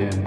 In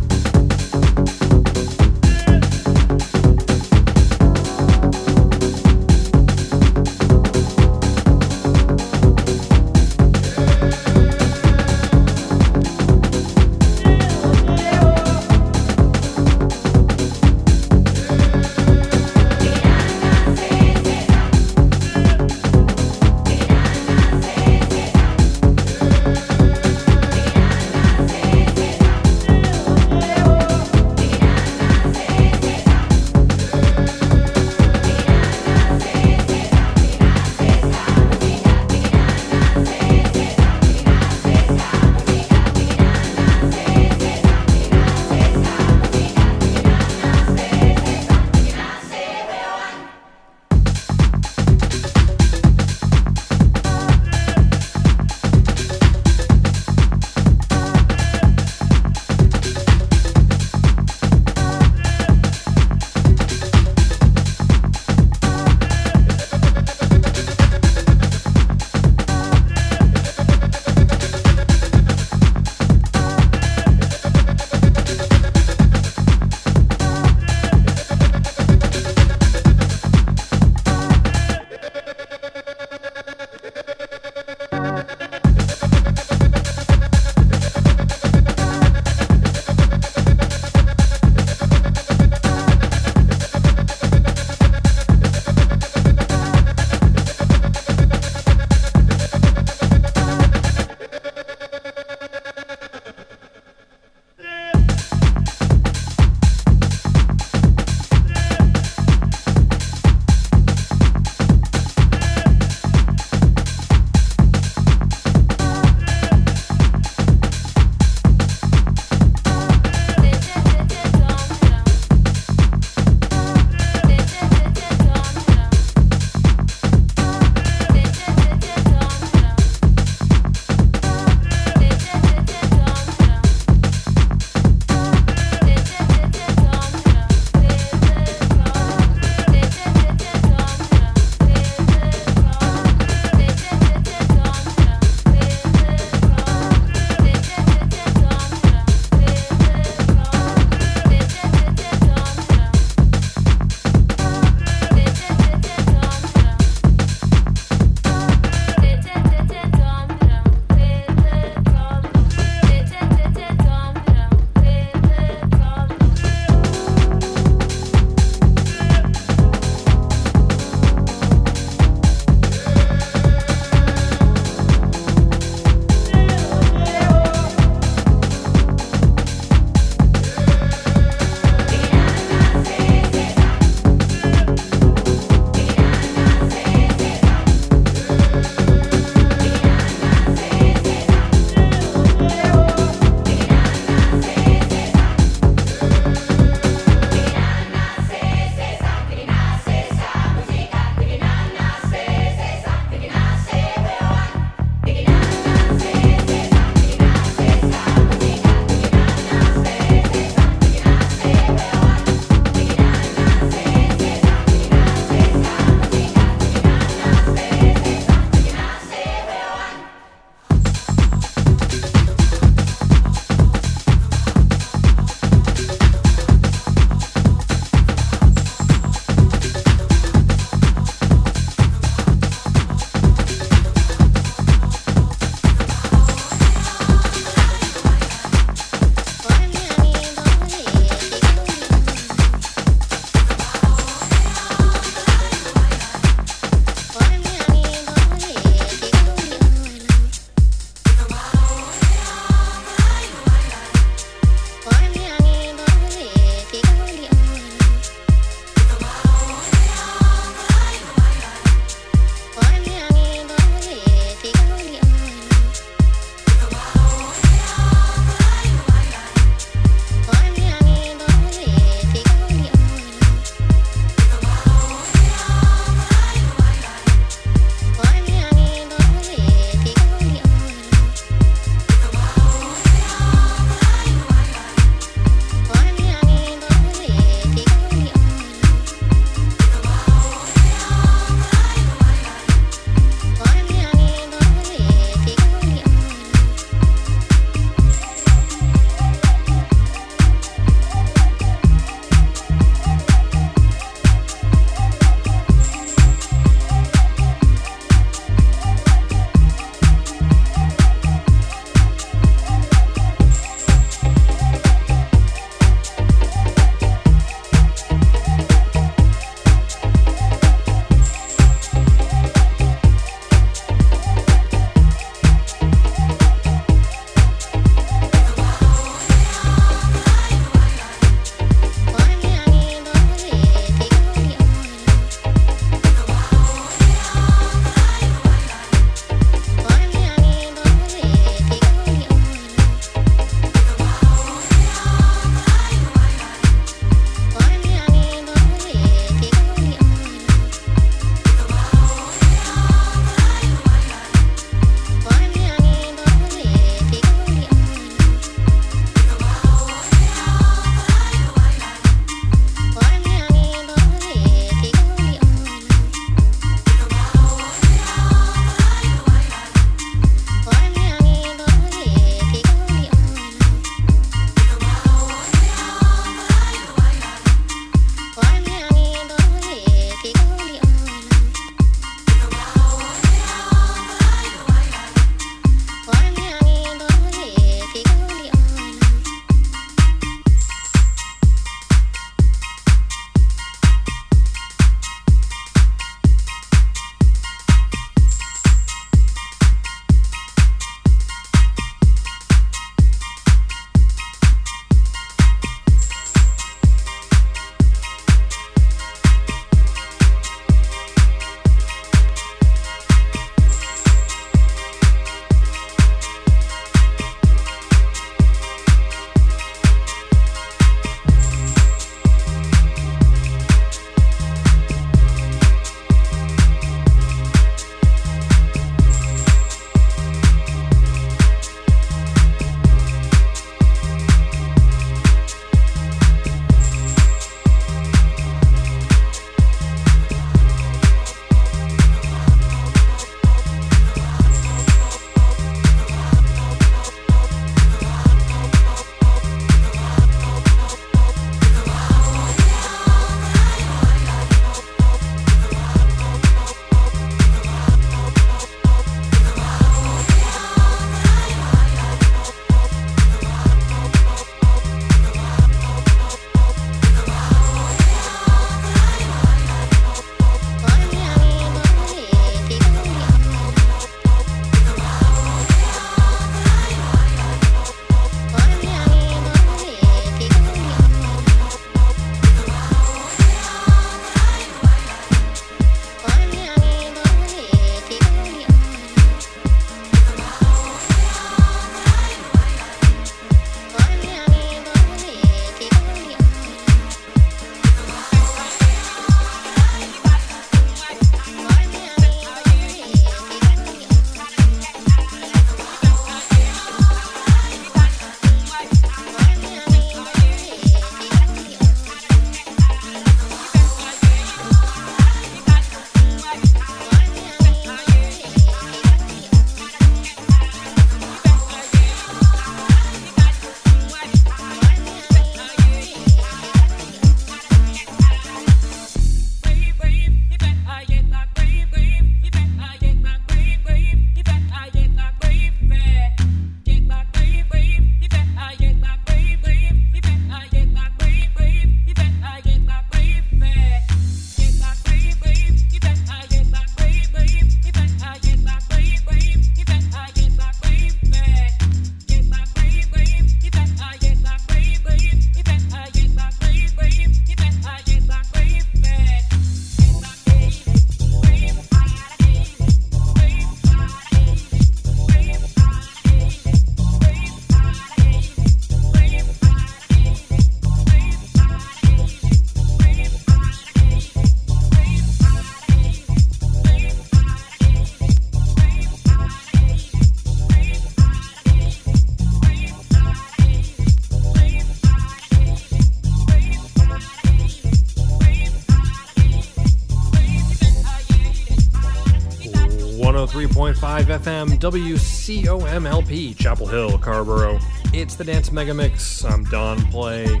103.5 FM WCOMLP, Chapel Hill, Carrboro. It's the Dance Mega Mix. I'm Don Play,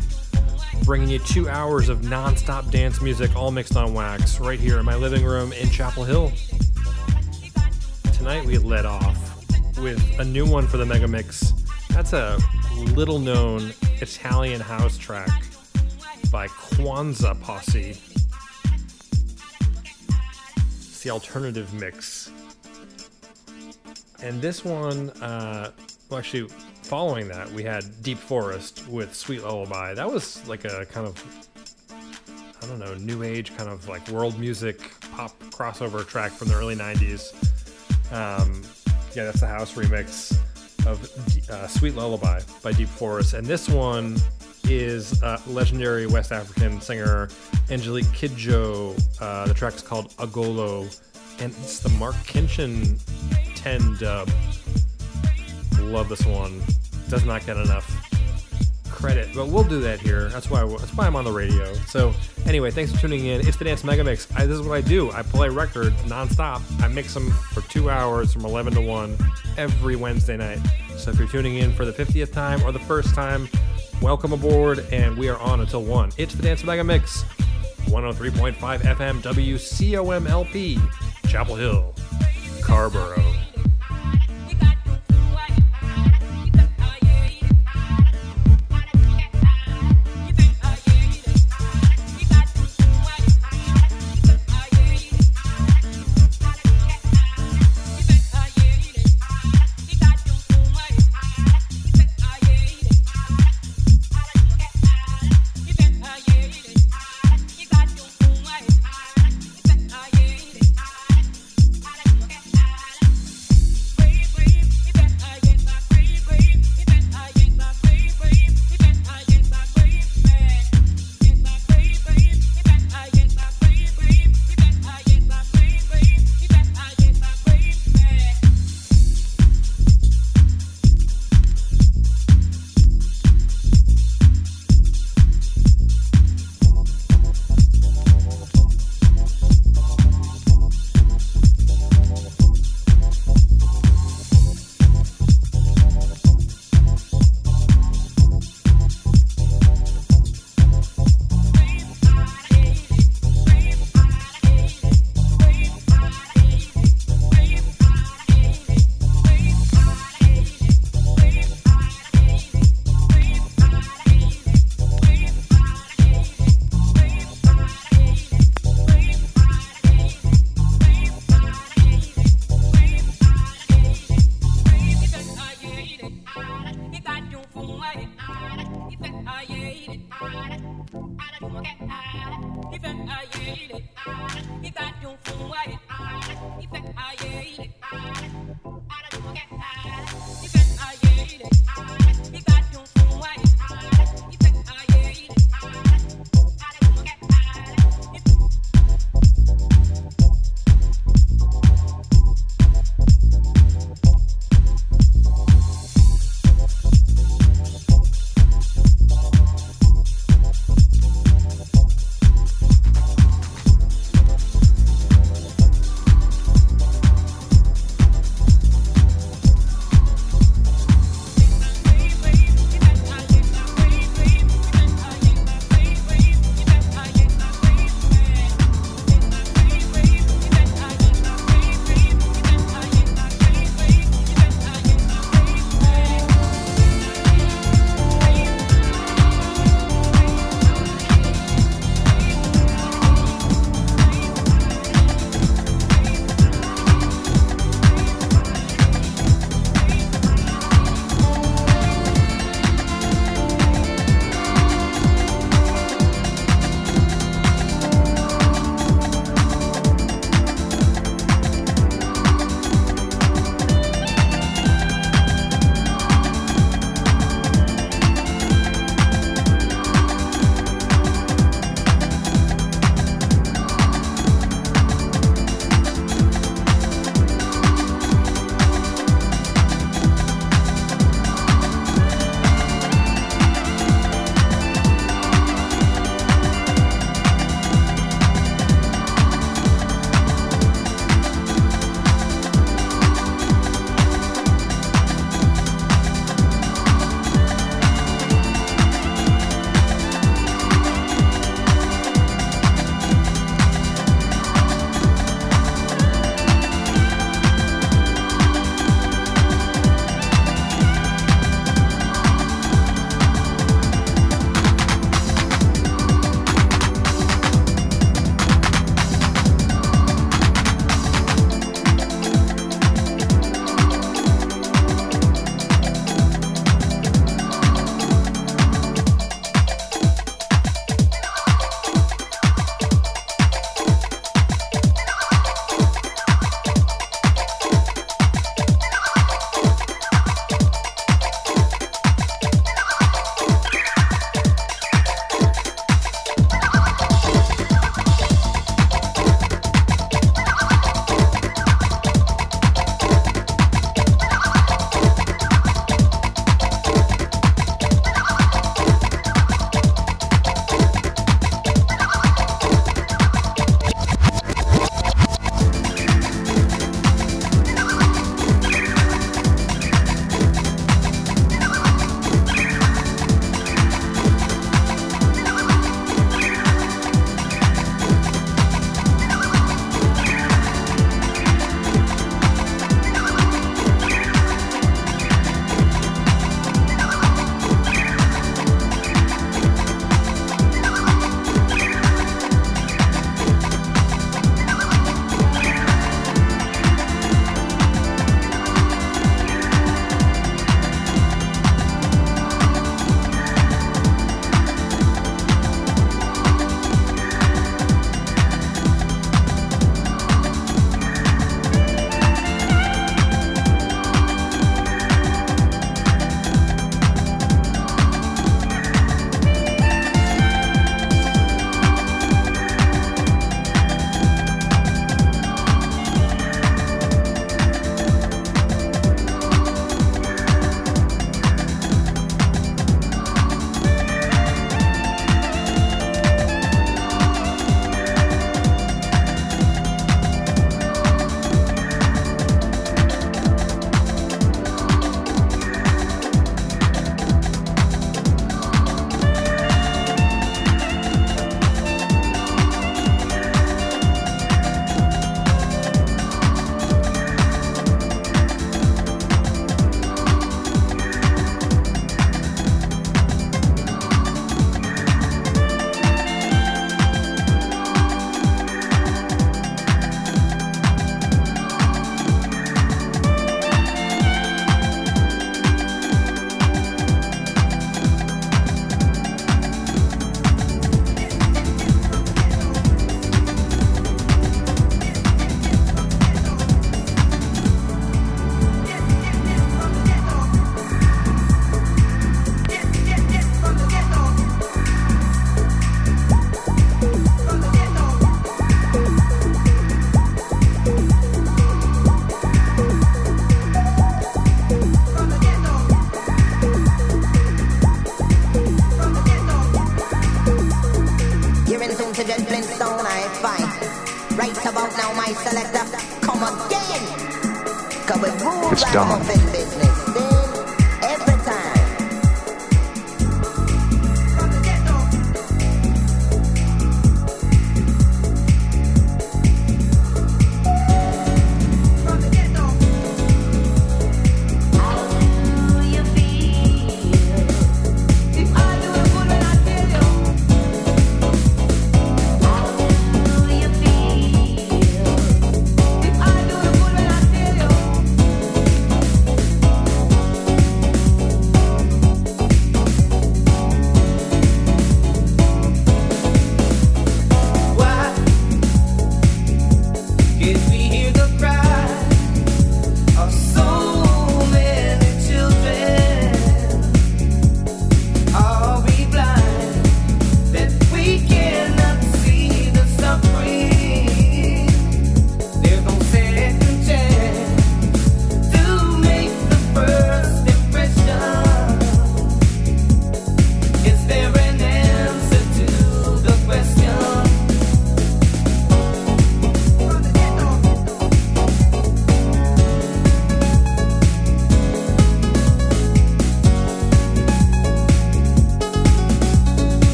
bringing you two hours of non-stop dance music, all mixed on wax, right here in my living room in Chapel Hill. Tonight we led off with a new one for the Mega Mix. That's a little known Italian house track by Kwanzaa Posse. It's the alternative mix. And this one, uh, well, actually, following that, we had Deep Forest with Sweet Lullaby. That was like a kind of, I don't know, new age kind of like world music pop crossover track from the early 90s. Um, yeah, that's the house remix of uh, Sweet Lullaby by Deep Forest. And this one is uh, legendary West African singer Angelique Kidjo. Uh, the track is called Agolo, and it's the Marc Kinchen 10 dub. Love this one. Does not get enough credit, but we'll do that here. That's why that's why I'm on the radio. So anyway, thanks for tuning in. It's the Dance Mega Mix. I, this is what I do. I play records nonstop. I mix them for two hours from 11 to 1 every Wednesday night. So if you're tuning in for the 50th time or the first time, welcome aboard, and we are on until 1. It's the Dance Mega Mix, 103.5 FM WCOMLP, Chapel Hill, Carrboro.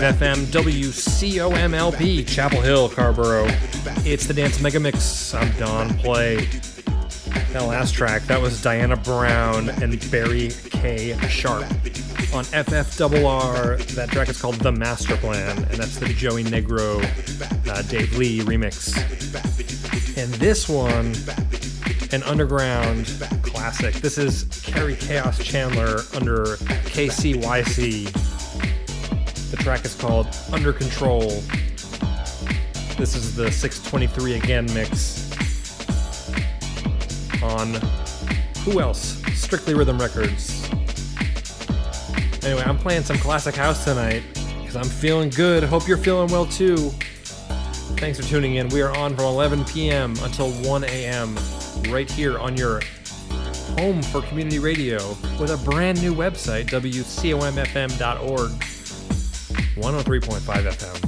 FM, WCOMLP, Chapel Hill, Carrboro. It's the Dance Mega Mix. I'm Don Play. That last track, that was Diana Brown and Barry K. Sharp. On FFRR, that track is called The Master Plan, and that's the Joey Negro, uh, Dave Lee remix. And this one, an underground classic. This is Kerri Kaoz Chandler under KCYC. Track is called Under Control. This is the 623 again mix on who else? Strictly Rhythm Records. Anyway, I'm playing some classic house tonight because I'm feeling good. Hope you're feeling well too. Thanks for tuning in. We are on from 11 p.m. until 1 a.m. right here on your home for community radio with a brand new website, wcomfm.org, 103.5 FM.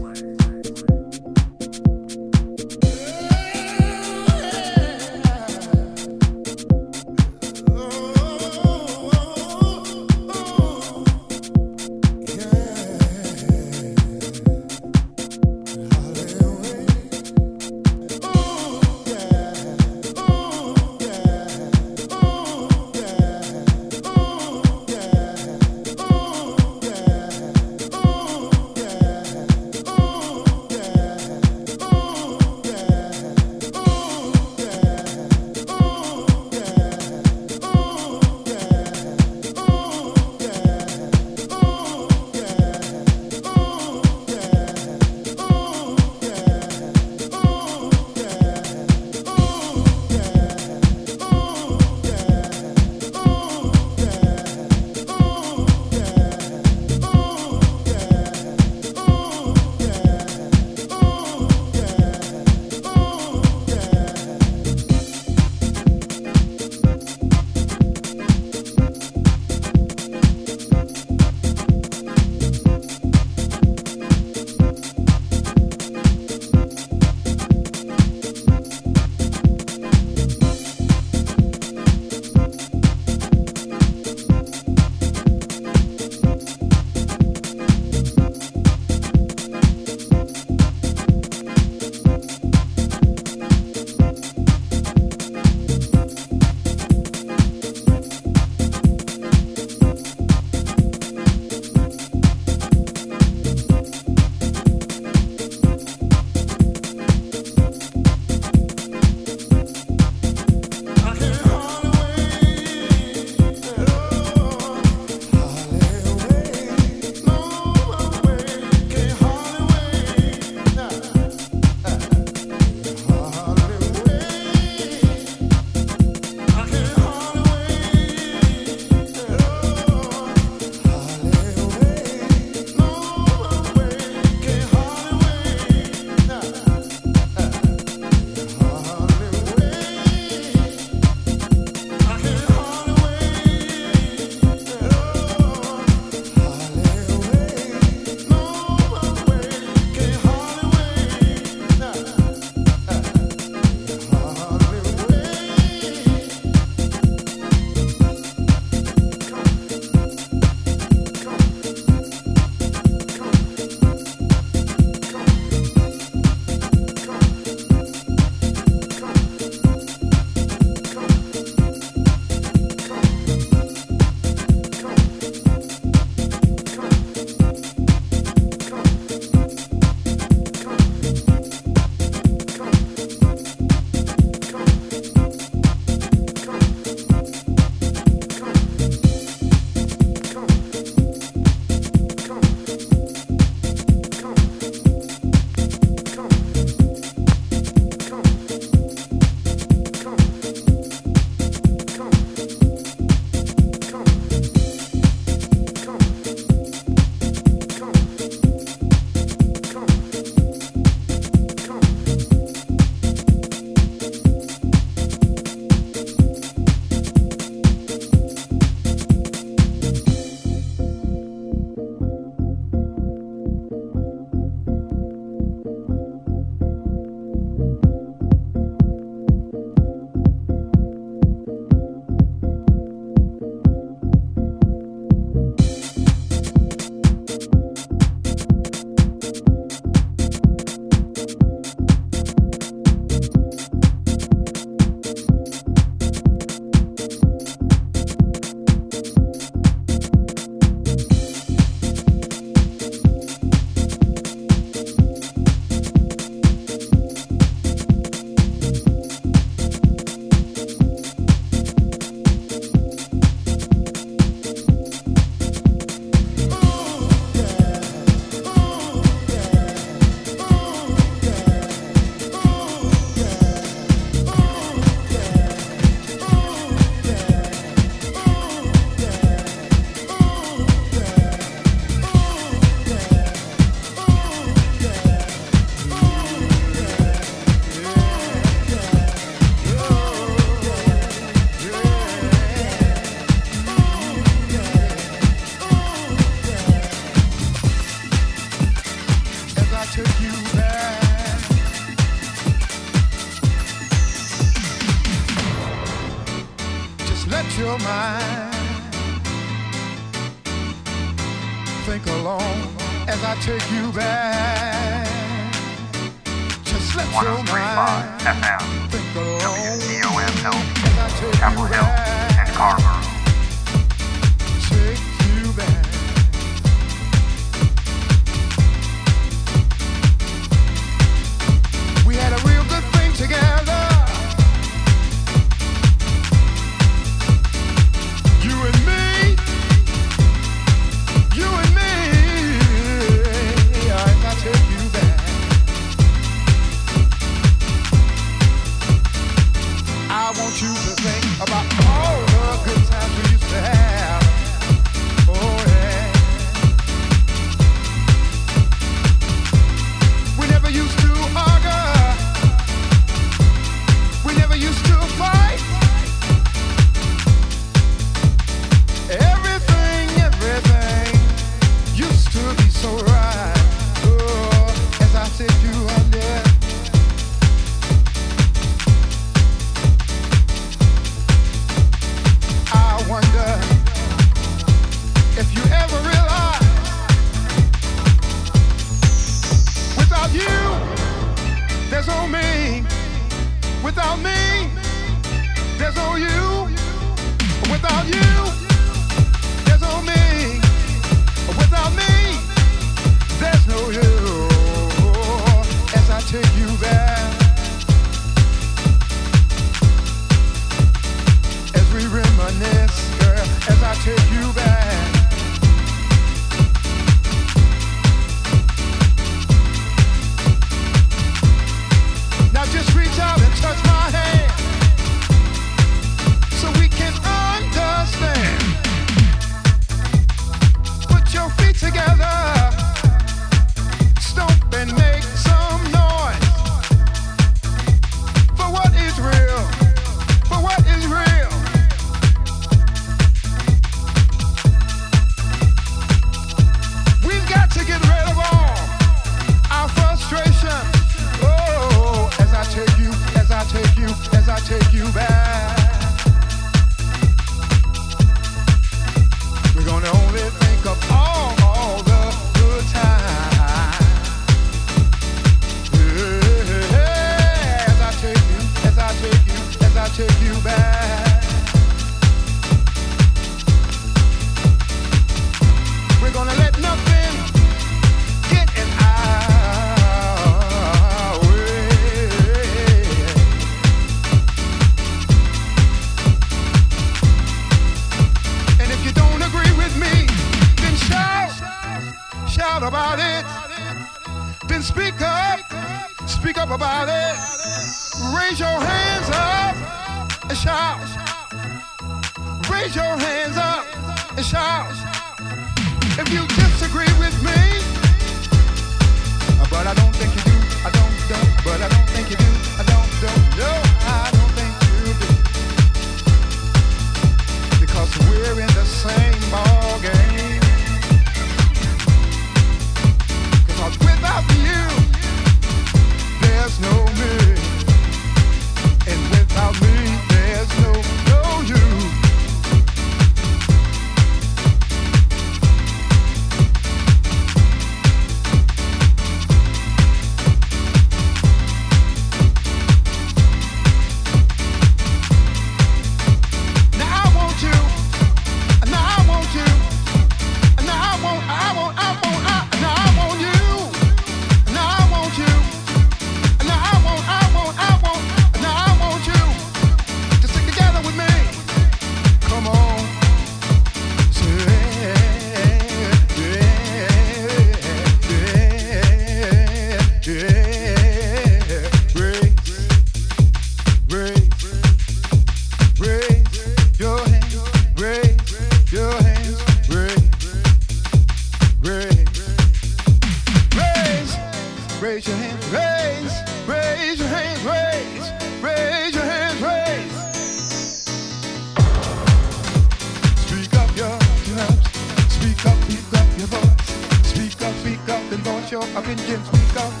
Voice your opinion, speak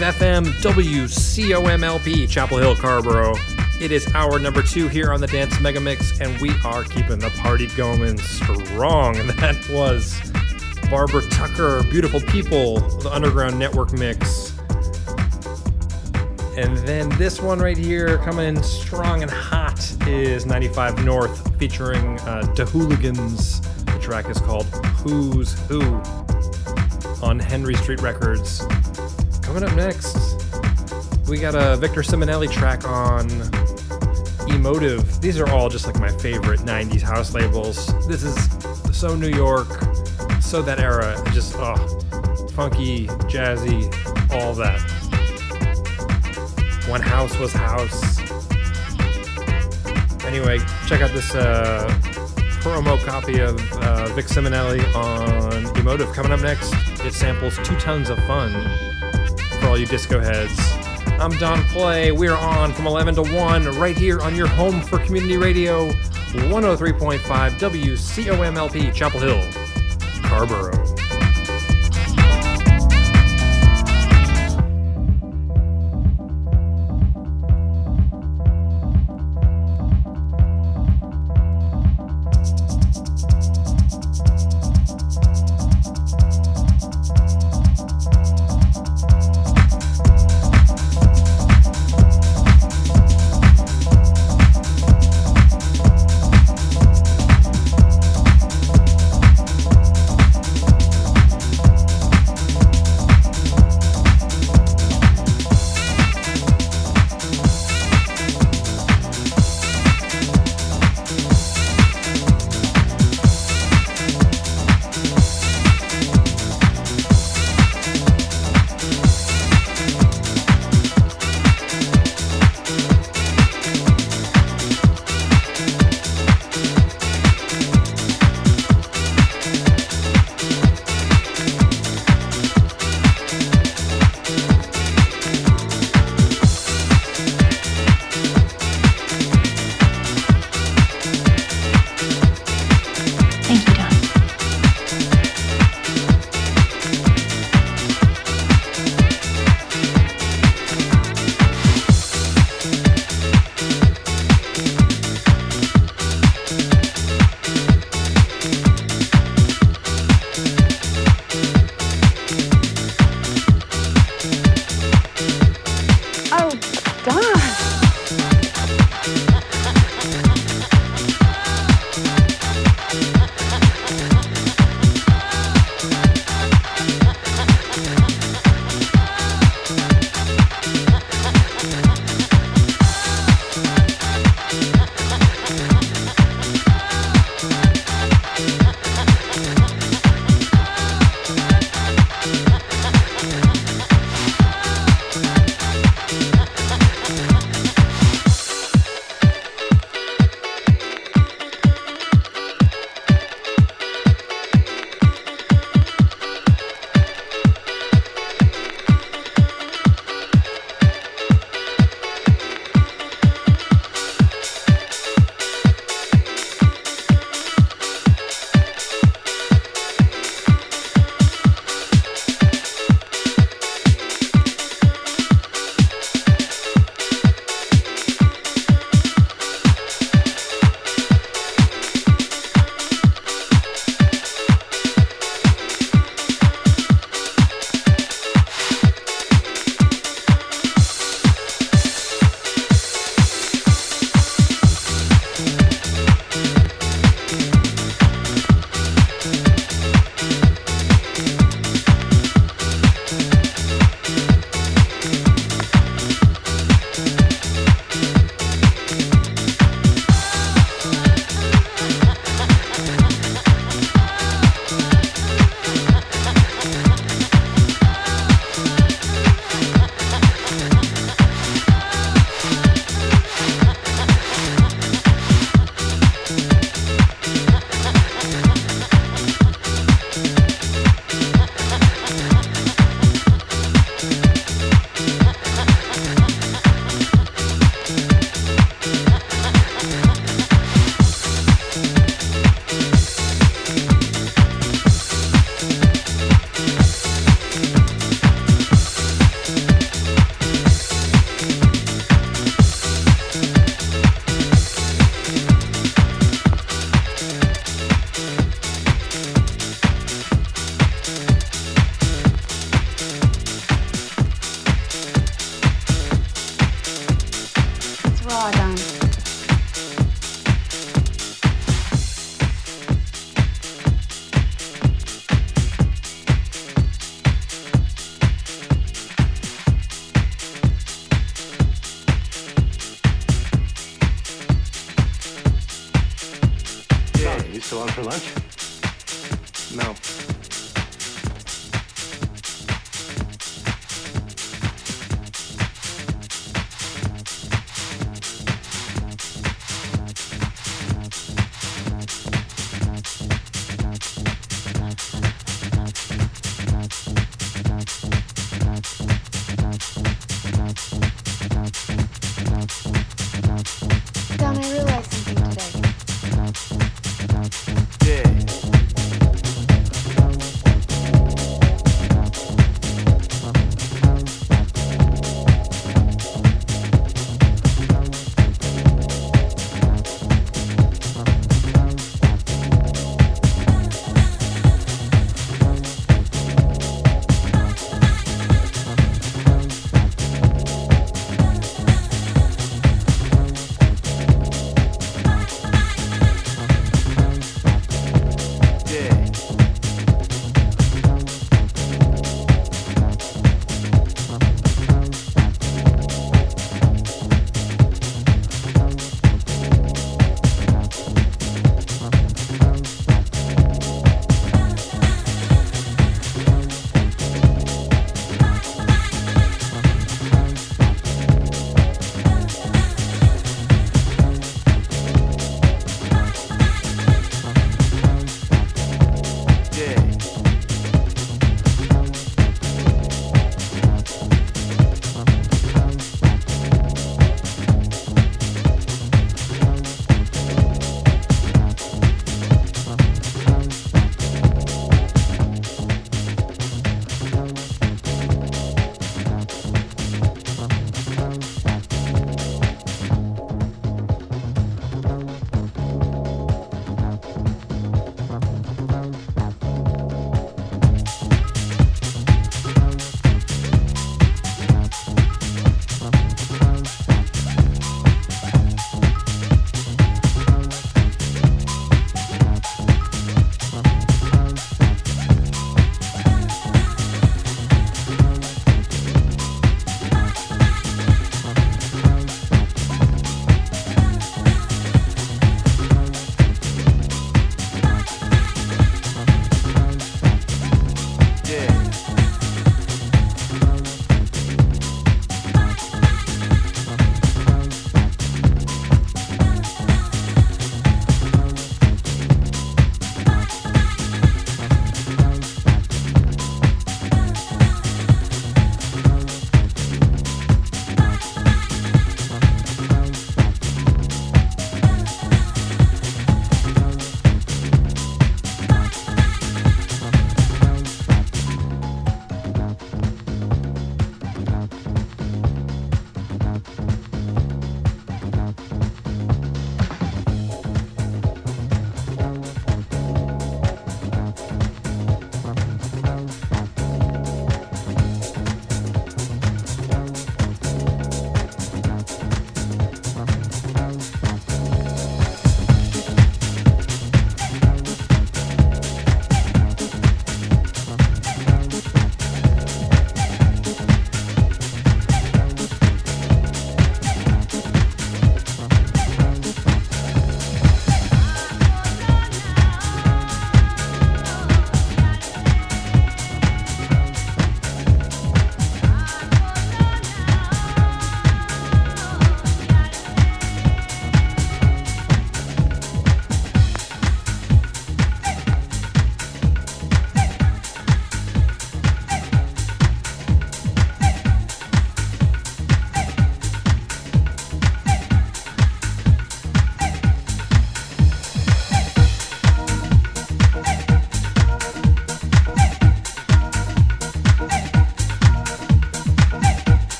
FM WCOMLP Chapel Hill Carrboro. It is hour number two here on the Dance Mega Mix, and we are keeping the party going strong. And that was Barbara Tucker, Beautiful People, the Underground Network mix. And then this one right here, coming in strong and hot, is 95 North featuring uh, The Hooligans. The track is called Who's Who on Henry Street Records. Coming up next, we got a Victor Simonelli track on Emotive. These are all just like my favorite 90s house labels. This is so New York, so that era. Just, oh, funky, jazzy, all that. When house was house. Anyway, check out this uh, promo copy of uh, Vic Simonelli on Emotive. Coming up next, it samples Two Tons of Fun all you disco heads. I'm Don Play. We're on from 11 to 1 right here on your home for community radio 103.5 WCOMLP Chapel Hill, Carrboro. Don, I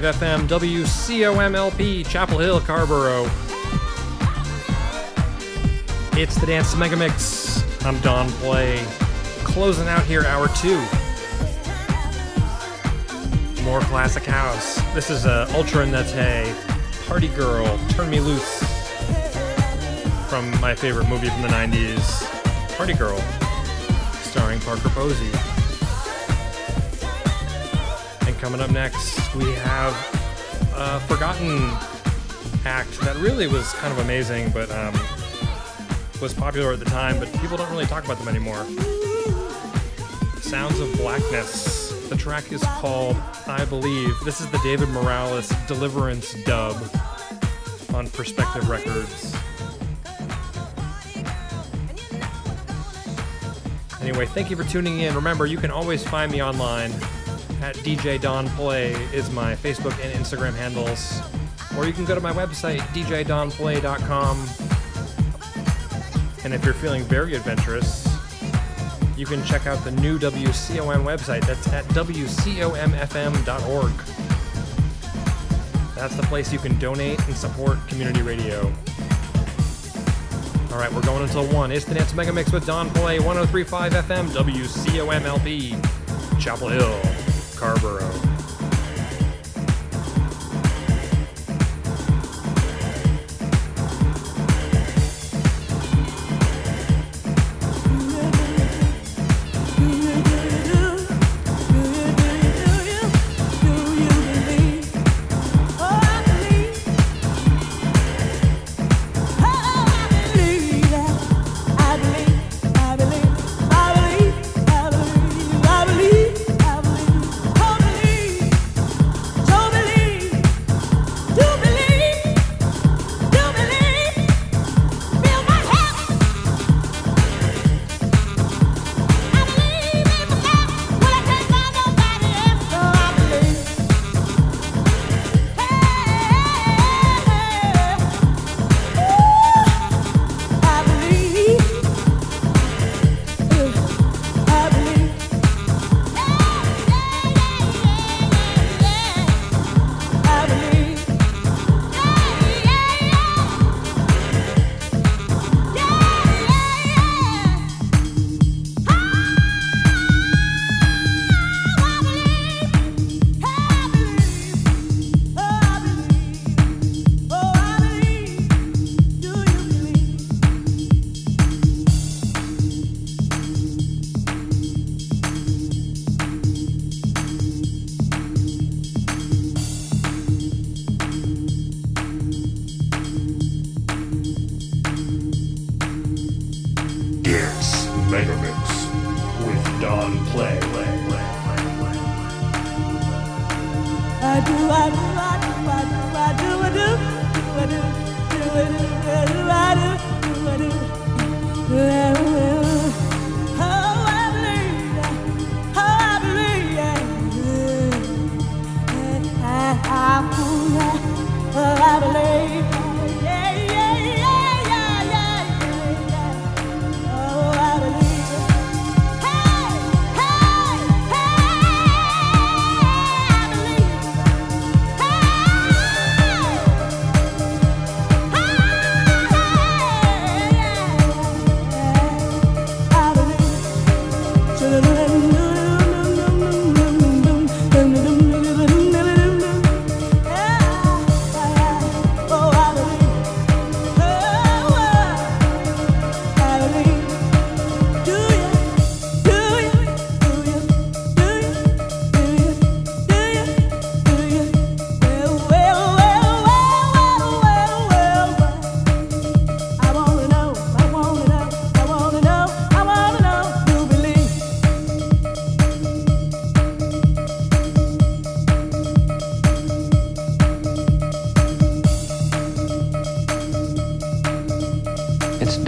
103.5 FM, WCOMLP, Chapel Hill, Carrboro. It's the Dance Mega Mix. I'm Don Play. Closing out here, hour two. More classic house. This is uh, Ultra Naté, Party Girl, Turn Me Loose. From my favorite movie from the 90s, Party Girl, starring Parker Posey. Coming up next, we have a forgotten act that really was kind of amazing, but um, was popular at the time, but people don't really talk about them anymore. Sounds of Blackness. The track is called I Believe. This is the David Morales Deliverance dub on Perspective Records. Anyway, thank you for tuning in. Remember, you can always find me online at DJ Don Play is my Facebook and Instagram handles. Or you can go to my website, djdonplay.com. And if you're feeling very adventurous, you can check out the new WCOM website. That's at WCOMFM.org. That's the place you can donate and support community radio. All right, we're going until 1. It's the Dance Mega Mix with Don Play, 1035 FM, WCOMLP, Chapel Hill, Carrboro.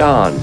It's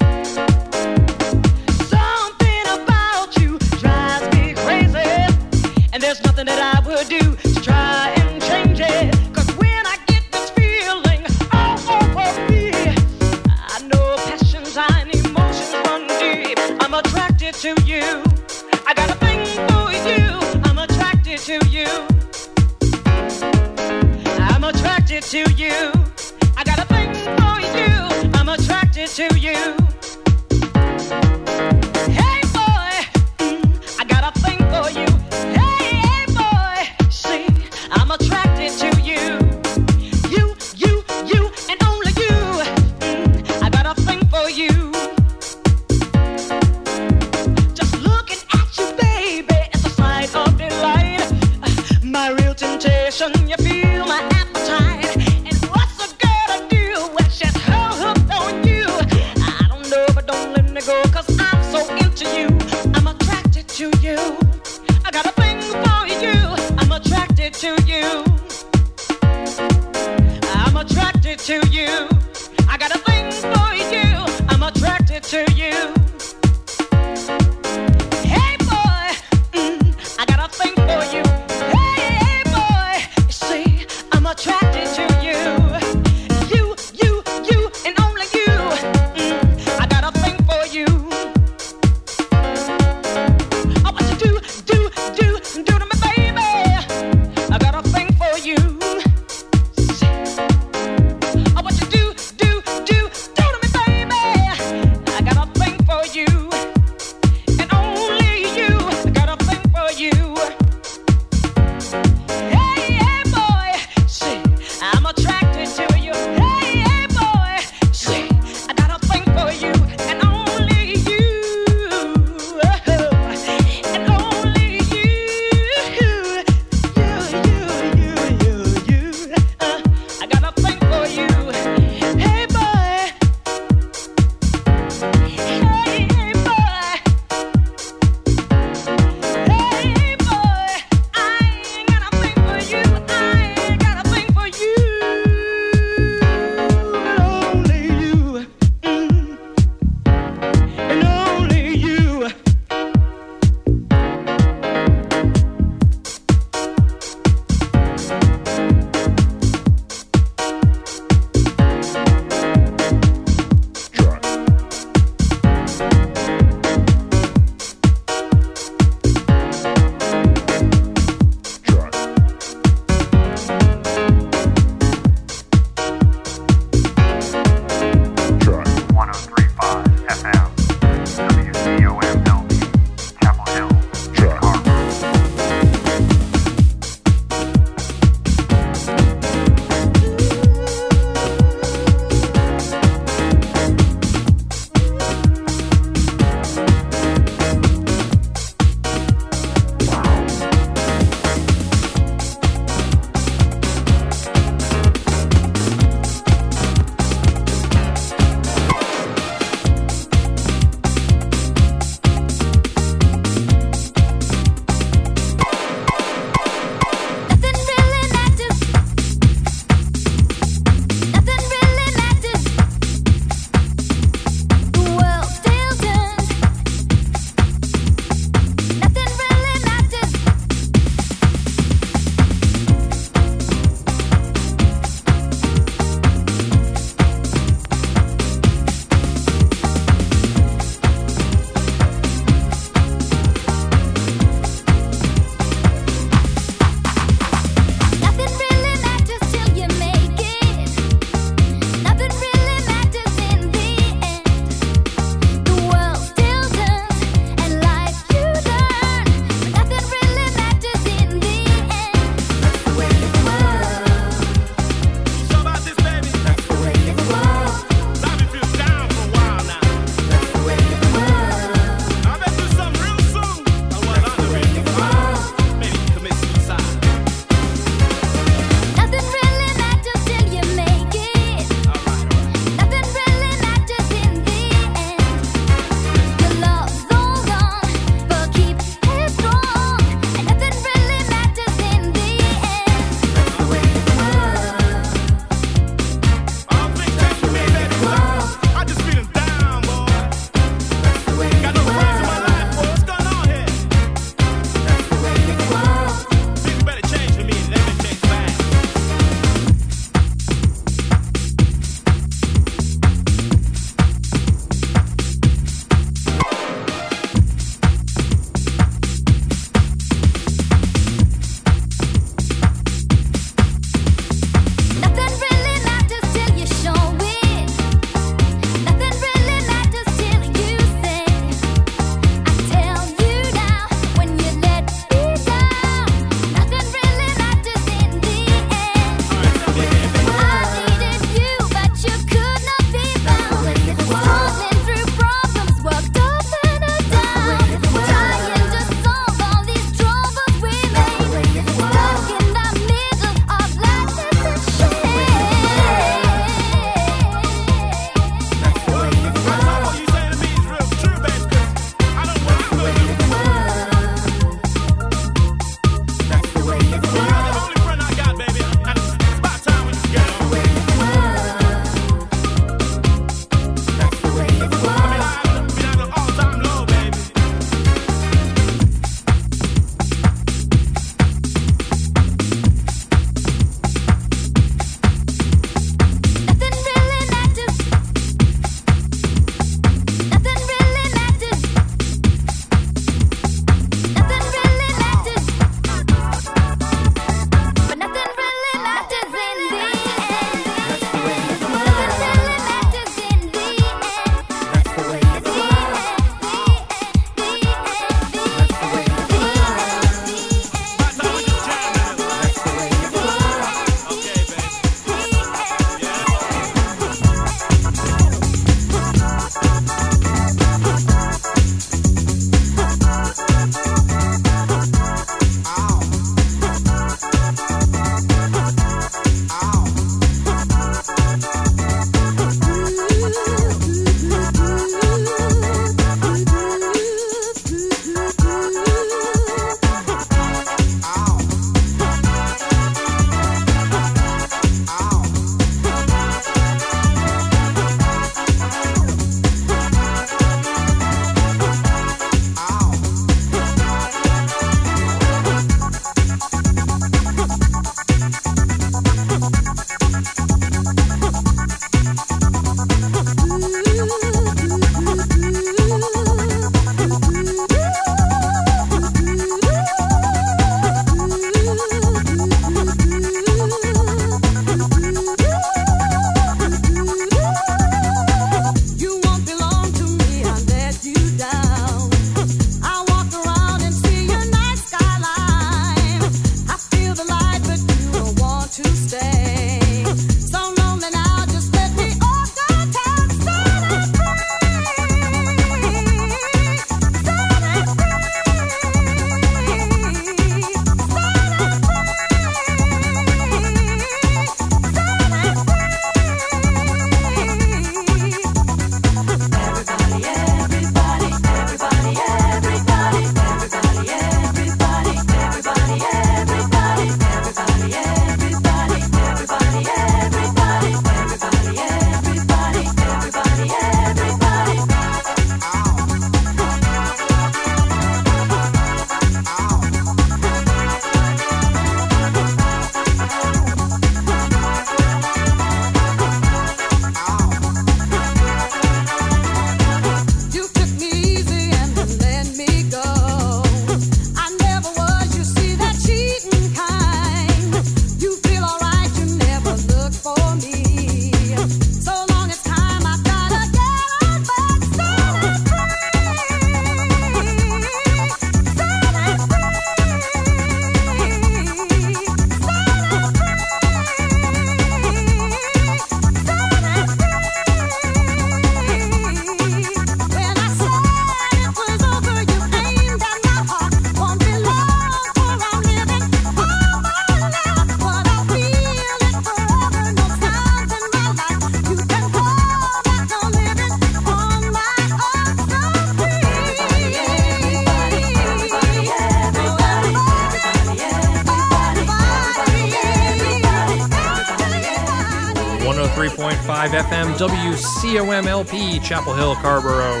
WCOM Chapel Hill, Carrboro.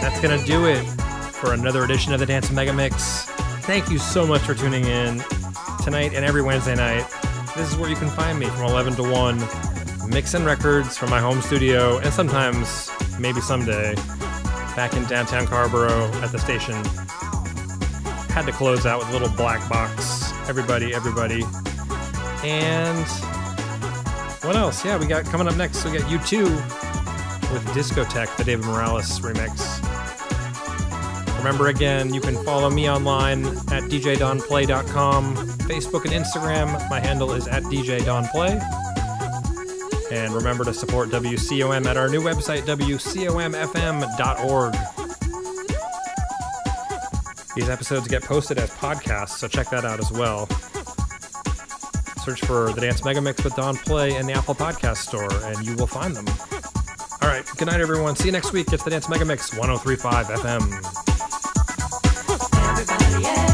That's going to do it for another edition of the Dance Mega Mix. Thank you so much for tuning in tonight and every Wednesday night. This is where you can find me from 11 to 1, mixing records from my home studio, and sometimes, maybe someday, back in downtown Carrboro at the station. Had to close out with a little black box. Everybody, everybody. And what else? Yeah, we got coming up next. We got U2 with Discotheque, the David Morales remix. Remember again, you can follow me online at djdonplay.com, Facebook and Instagram. My handle is at djdonplay. And remember to support WCOM at our new website, wcomfm.org. These episodes get posted as podcasts, so check that out as well. Search for the Dance Mega Mix with Don Play in the Apple Podcast Store, and you will find them. All right, good night, everyone. See you next week. It's the Dance Mega Mix 1035 FM. You